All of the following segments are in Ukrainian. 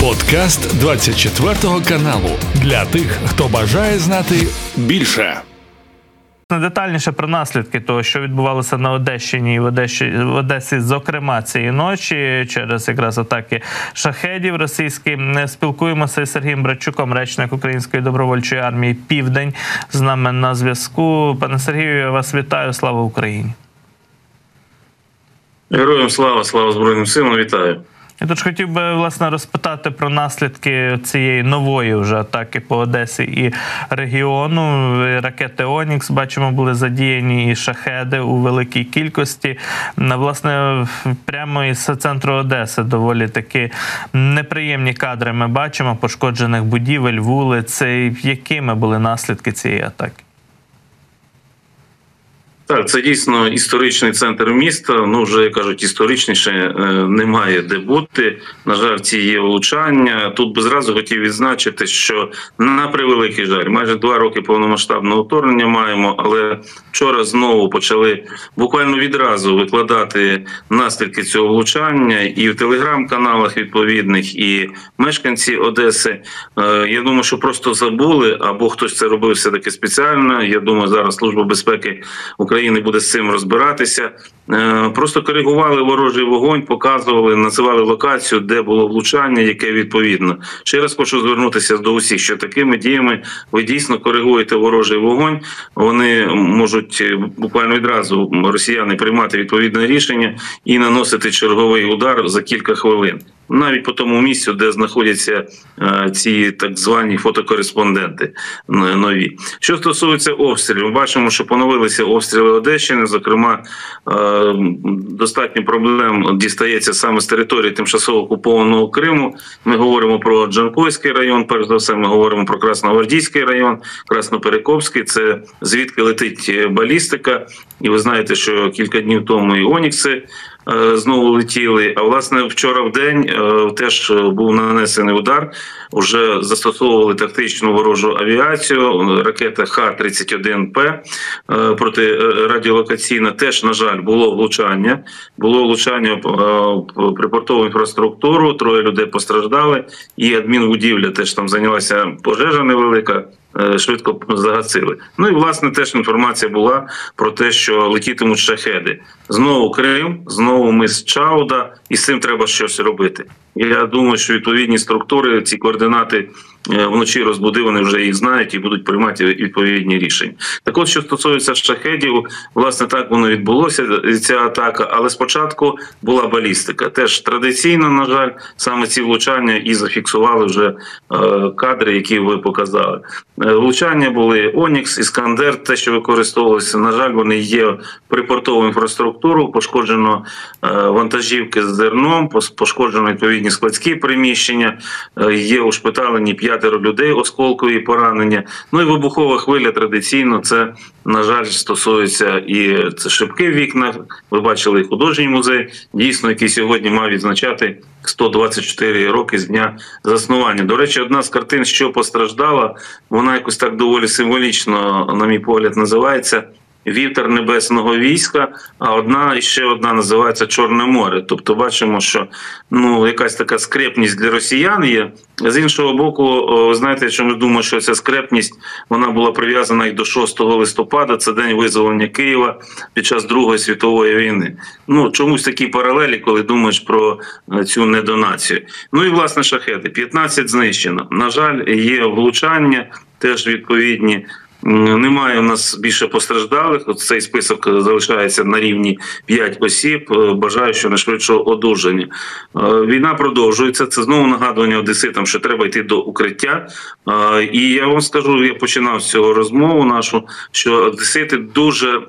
Подкаст 24 каналу для тих, хто бажає знати більше. Детальніше про наслідки того, що відбувалося на Одещині і в Одесі, в Одесі, зокрема цієї ночі, через якраз атаки шахедів російських. спілкуємося із Сергієм Братчуком, речник Української добровольчої армії Південь з нами на зв'язку. Пане Сергію, я вас вітаю. Слава Україні! Героям слава, слава Збройним силам, вітаю. Я тут хотів би власне розпитати про наслідки цієї нової вже атаки по Одесі і регіону. Ракети Онікс бачимо, були задіяні і шахеди у великій кількості. Власне, прямо із центру Одеси доволі такі неприємні кадри. Ми бачимо пошкоджених будівель, вулиць. Якими були наслідки цієї атаки? Так, це дійсно історичний центр міста. Ну вже кажуть, історичніше е, немає де бути. На жаль, ці є влучання. Тут би зразу хотів відзначити, що на превеликий жаль, майже два роки повномасштабного вторгнення маємо, але вчора знову почали буквально відразу викладати наслідки цього влучання і в телеграм-каналах відповідних, і мешканці Одеси. Е, я думаю, що просто забули або хтось це робив все таки спеціально. Я думаю, зараз служба безпеки України. України буде з цим розбиратися. Е, просто коригували ворожий вогонь, показували, називали локацію, де було влучання, яке відповідно. Ще раз хочу звернутися до усіх, що такими діями ви дійсно коригуєте ворожий вогонь. Вони можуть е, буквально відразу росіяни приймати відповідне рішення і наносити черговий удар за кілька хвилин навіть по тому місцю, де знаходяться е, ці так звані фотокореспонденти нові. Що стосується обстрілів, ми бачимо, що поновилися обстріли Одещини. Зокрема, е, достатньо проблем дістається саме з території тимчасово окупованого Криму. Ми говоримо про Джанкойський район. Перш за все, ми говоримо про Красногвардійський район, Красноперекопський. Це звідки летить балістика, і ви знаєте, що кілька днів тому і Онікси. Е, знову летіли. А власне вчора в день е, теж був нанесений удар. Уже застосовували тактичну ворожу авіацію. Ракета Х-31П е, протирадіолокаційна. Теж на жаль було влучання. Було влучання припортову інфраструктуру. Троє людей постраждали, і адмінбудівля теж там зайнялася пожежа невелика. Е, швидко загасили. Ну і власне теж інформація була про те, що летітимуть шахеди. Знову Крим, знову ми з Чауда, і з цим треба щось робити. Я думаю, що відповідні структури ці координати вночі розбудив, вони вже їх знають і будуть приймати відповідні рішення. Так от, що стосується шахедів, власне так воно відбулося. Ця атака, але спочатку була балістика. Теж традиційно, на жаль, саме ці влучання і зафіксували вже е, кадри, які ви показали. Е, влучання були Онікс, Іскандер, те, що використовувалося. На жаль, вони є припортову інфраструктуру, пошкоджено вантажівки з зерном, пошкоджено відповідні складські приміщення, є ушпиталені п'ять п'ятеро людей осколкові поранення. Ну і вибухова хвиля традиційно це на жаль стосується і це шибки в вікнах. Ви бачили художній музей, дійсно, який сьогодні мав відзначати 124 роки з дня заснування. До речі, одна з картин, що постраждала, вона якось так доволі символічно, на мій погляд, називається вітер небесного війська, а одна ще одна називається Чорне море. Тобто, бачимо, що ну якась така скрепність для росіян є. З іншого боку, знаєте, що ми думаємо, що ця скрепність вона була прив'язана і до 6 листопада. Це день визволення Києва під час Другої світової війни. Ну чомусь такі паралелі, коли думаєш про е, цю недонацію. Ну і власне шахети 15 знищено. На жаль, є влучання, теж відповідні. Немає у нас більше постраждалих. Цей список залишається на рівні 5 осіб. Е, бажаю, що найшвидшого одужання. Е, війна продовжується. Це знову нагадування одеситам, що треба йти до укриття. Е, і я вам скажу, я починав з цього розмову нашу, що одесити дуже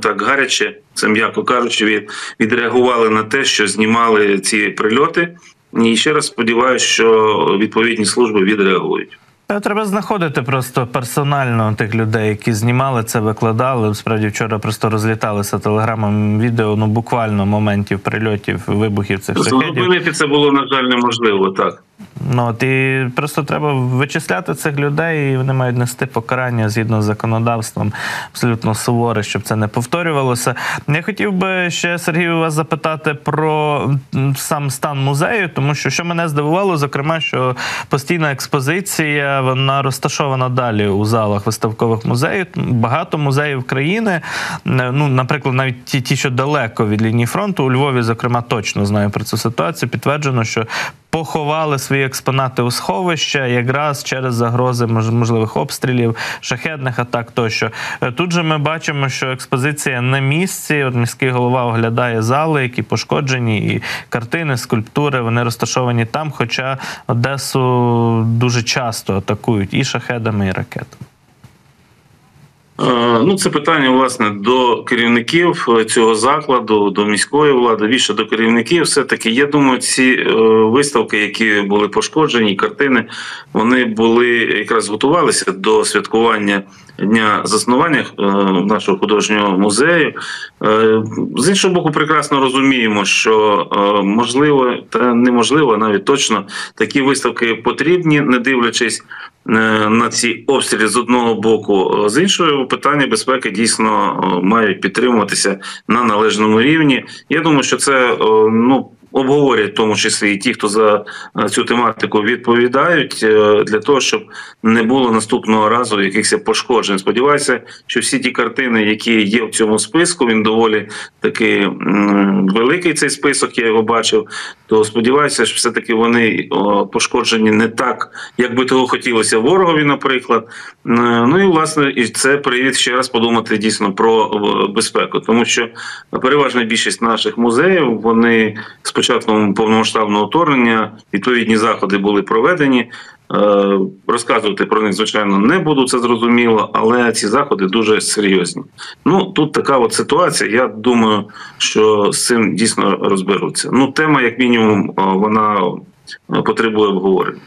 так гаряче, це м'яко кажучи, відреагували на те, що знімали ці прильоти. І ще раз сподіваюся, що відповідні служби відреагують. Треба знаходити просто персонально тих людей, які знімали це, викладали. Справді вчора просто розліталися телеграмом відео. Ну буквально моментів прильотів, вибухів цих шахедів. Зупинити це було на жаль неможливо, так. Ну от і просто треба вичисляти цих людей, і вони мають нести покарання згідно з законодавством абсолютно суворе, щоб це не повторювалося. Я хотів би ще Сергію вас запитати про сам стан музею, тому що що мене здивувало, зокрема, що постійна експозиція вона розташована далі у залах виставкових музеїв. Багато музеїв країни, ну наприклад, навіть ті, ті, що далеко від лінії фронту, у Львові, зокрема, точно знаю про цю ситуацію. Підтверджено, що поховали свої експонати у сховища якраз через загрози можливих обстрілів, шахедних атак. Тощо е, тут же ми бачимо, що експозиція на місці. От міський голова оглядає зали, які пошкоджені, і картини, скульптури вони розташовані там. Хоча Одесу дуже часто атакують і шахедами, і ракетами. Е, ну, це питання власне до керівників е, цього закладу, до міської влади, більше до керівників. Все таки, я думаю, ці е, виставки, які були пошкоджені, картини, вони були якраз готувалися до святкування дня заснування нашого художнього музею. З іншого боку, прекрасно розуміємо, що можливо та неможливо, навіть точно такі виставки потрібні, не дивлячись на ці обстріли з одного боку, з іншого питання безпеки дійсно е, мають підтримуватися на належному рівні. Я думаю, що це е, ну обговорять в тому числі і ті, хто за е, цю тематику відповідають, е, для того, щоб не було наступного разу якихось пошкоджень. Сподіваюся, що всі ті картини, які є в цьому списку, він доволі таки великий цей список. Я його бачив. То сподіваюся, що все таки вони пошкоджені не так, як би того хотілося ворогові, наприклад. Е, ну і власне і це привід ще раз подумати дійсно про безпеку, тому що переважна більшість наших музеїв вони спочатку початком повномасштабного вторгнення відповідні заходи були проведені. Е, розказувати про них, звичайно, не буду, це зрозуміло, але ці заходи дуже серйозні. Ну тут така от ситуація. Я думаю, що з цим дійсно розберуться. Ну, тема, як мінімум, е, вона потребує обговорення.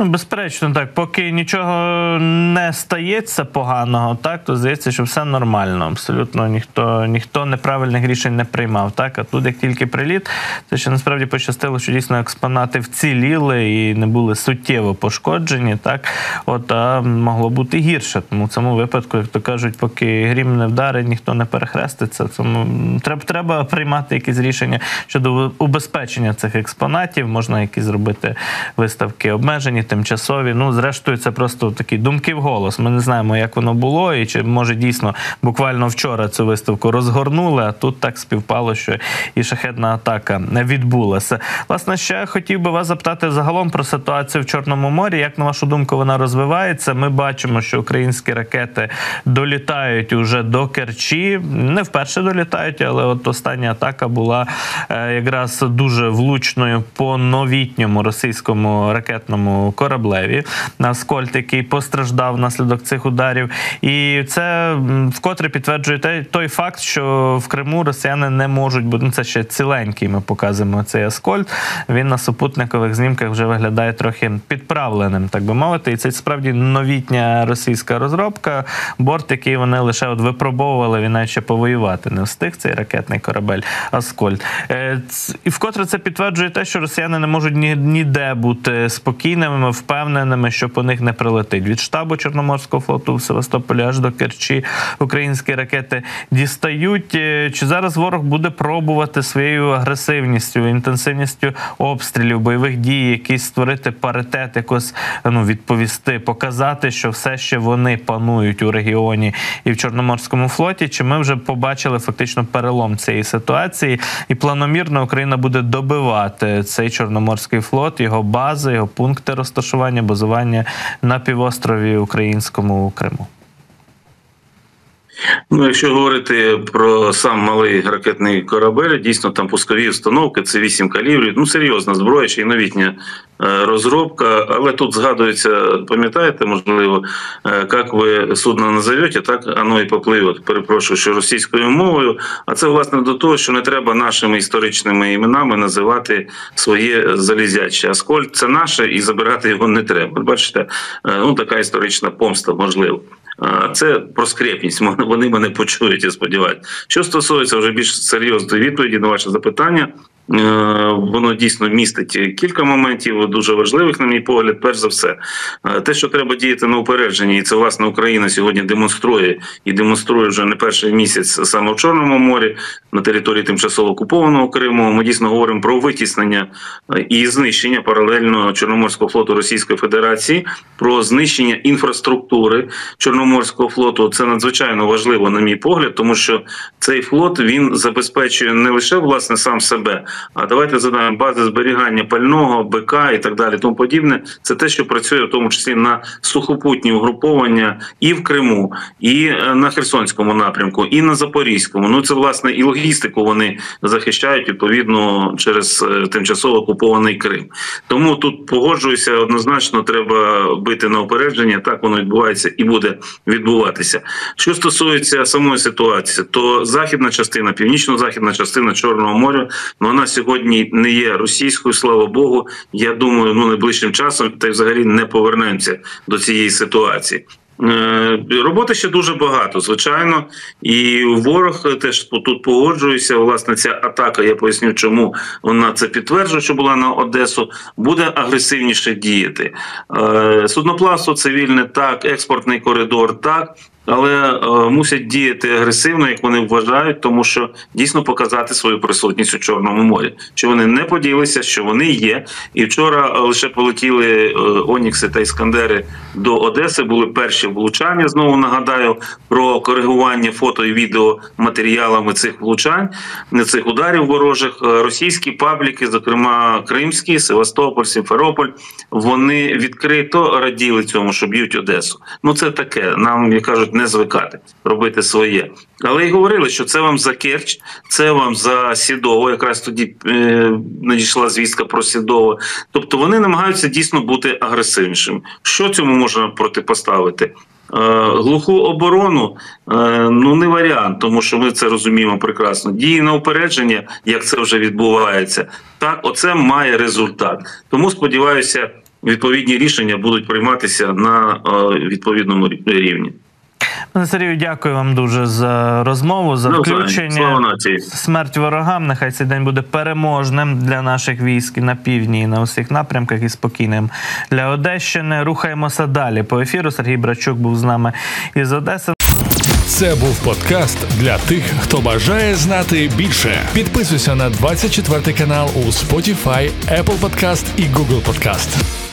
Ну, безперечно, так. Поки нічого не стається поганого, так то здається, що все нормально. Абсолютно ніхто ніхто неправильних рішень не приймав. Так, а тут, як тільки приліт, це ще насправді пощастило, що дійсно експонати вціліли і не були суттєво пошкоджені. Так, от а могло бути гірше. Тому в цьому випадку, як то кажуть, поки грім не вдарить, ніхто не перехреститься. Тому треба треба приймати якісь рішення щодо убезпечення цих експонатів. Можна якісь зробити виставки обмежені тимчасові. Ну, зрештою, це просто такі думки в голос. Ми не знаємо, як воно було, і чи може дійсно буквально вчора цю виставку розгорнули. А тут так співпало, що і шахетна атака відбулася. Власне, ще хотів би вас запитати загалом про ситуацію в Чорному морі. Як на вашу думку вона розвивається? Ми бачимо, що українські ракети долітають уже до Керчі. Не вперше долітають, але от остання атака була е, якраз дуже влучною по новітньому російському ракетному кораблеві на Аскольд, який постраждав внаслідок цих ударів. І це вкотре підтверджує той факт, що в Криму росіяни не можуть бути ну, це ще ціленький. Ми показуємо цей Аскольд. Він на супутникових знімках вже виглядає трохи підправленим, так би мовити. І це справді новітня російська розробка. Борт, який вони лише от випробовували, він навіть ще повоювати не встиг цей ракетний корабель Аскольд. Е, і вкотре це підтверджує те, що росіяни не можуть ніде бути спокійними впевненими, що по них не прилетить. Від штабу Чорноморського флоту в Севастополі аж до Керчі українські ракети дістають. Е, чи зараз ворог буде пробувати своєю агресивністю, інтенсивністю обстрілів, бойових дій, якісь створити паритет, якось ну відповісти, показати, що все ще вони панують у регіоні і в Чорноморському флоті? Чи ми вже побачили фактично перелом цієї ситуації, і планомірно Україна буде добивати цей чорноморський флот, його бази, його пункти розташування? Розташування, базування на півострові українському Криму? Ну, якщо говорити про сам малий ракетний корабель, дійсно там пускові установки, це 8 калібрів. Ну серйозна зброя, ще й новітня е, розробка. Але тут згадується, пам'ятаєте, можливо, е, як ви судно назовете, так воно і попливе. Перепрошую, що російською мовою. А це власне до того, що не треба нашими історичними іменами називати своє залізяче. Аскольд це наше, і забирати його не треба. Бачите, е, ну така історична помста можливо. Це про скрепність. Вони мене почують, я сподіваюся. Що стосується вже більш серйозної відповіді на ваше запитання, воно дійсно містить кілька моментів, дуже важливих, на мій погляд. Перш за все, те, що треба діяти на упередженні, і це власне Україна сьогодні демонструє і демонструє вже не перший місяць саме в Чорному морі на території тимчасово окупованого Криму. Ми дійсно говоримо про витіснення і знищення паралельно Чорноморського флоту Російської Федерації, про знищення інфраструктури Чорноморського флоту. Це надзвичайно важливо, на мій погляд, тому що цей флот він забезпечує не лише власне сам себе, а давайте задаємо бази зберігання пального, БК і так далі. Тому подібне, це те, що працює в тому числі на сухопутні угруповання і в Криму, і е, на Херсонському напрямку, і на Запорізькому. Ну це власне і логістику вони захищають відповідно через е, тимчасово окупований Крим. Тому тут погоджуюся однозначно, треба бити на опередження. Так воно відбувається і буде відбуватися. Що стосується самої ситуації, то західна частина, північно-західна частина Чорного моря, ну вона сьогодні не є російською, слава Богу. Я думаю, ну найближчим часом та й взагалі не повернемося до цієї ситуації. Е, роботи ще дуже багато, звичайно, і ворог теж тут погоджується. Власне, ця атака, я поясню, чому вона це підтверджує, що була на Одесу, буде агресивніше діяти. Е, судноплавство цивільне так, експортний коридор так але е, мусять діяти агресивно, як вони вважають, тому що дійсно показати свою присутність у чорному морі. Що вони не поділися, що вони є. І вчора е, лише полетіли е, Онікси та Іскандери до Одеси. Були перші влучання. Знову нагадаю про коригування фото і відео матеріалами цих влучань, цих ударів ворожих. Російські пабліки, зокрема Кримські, Севастополь, Сімферополь, вони відкрито раділи цьому, що б'ють Одесу. Ну це таке. Нам як кажуть не звикати, робити своє. Але й говорили, що це вам за Керч, це вам за Сідово. Якраз тоді е, надійшла звістка про Сідово. Тобто вони намагаються дійсно бути агресивнішими. Що цьому можна протипоставити? Е, глуху оборону е, ну не варіант, тому що ми це розуміємо прекрасно. Дії на упередження, як це вже відбувається, так оце має результат. Тому сподіваюся, відповідні рішення будуть прийматися на е, відповідному рівні. Пане Сергію, дякую вам дуже за розмову, за ну, включення. Смерть ворогам. Нехай цей день буде переможним для наших військ на півдні і на усіх напрямках і спокійним для Одещини. Рухаємося далі. По ефіру Сергій Брачук був з нами із Одеси. Це був подкаст для тих, хто бажає знати більше. Підписуйся на 24 канал у Spotify, Apple Podcast і Google Podcast.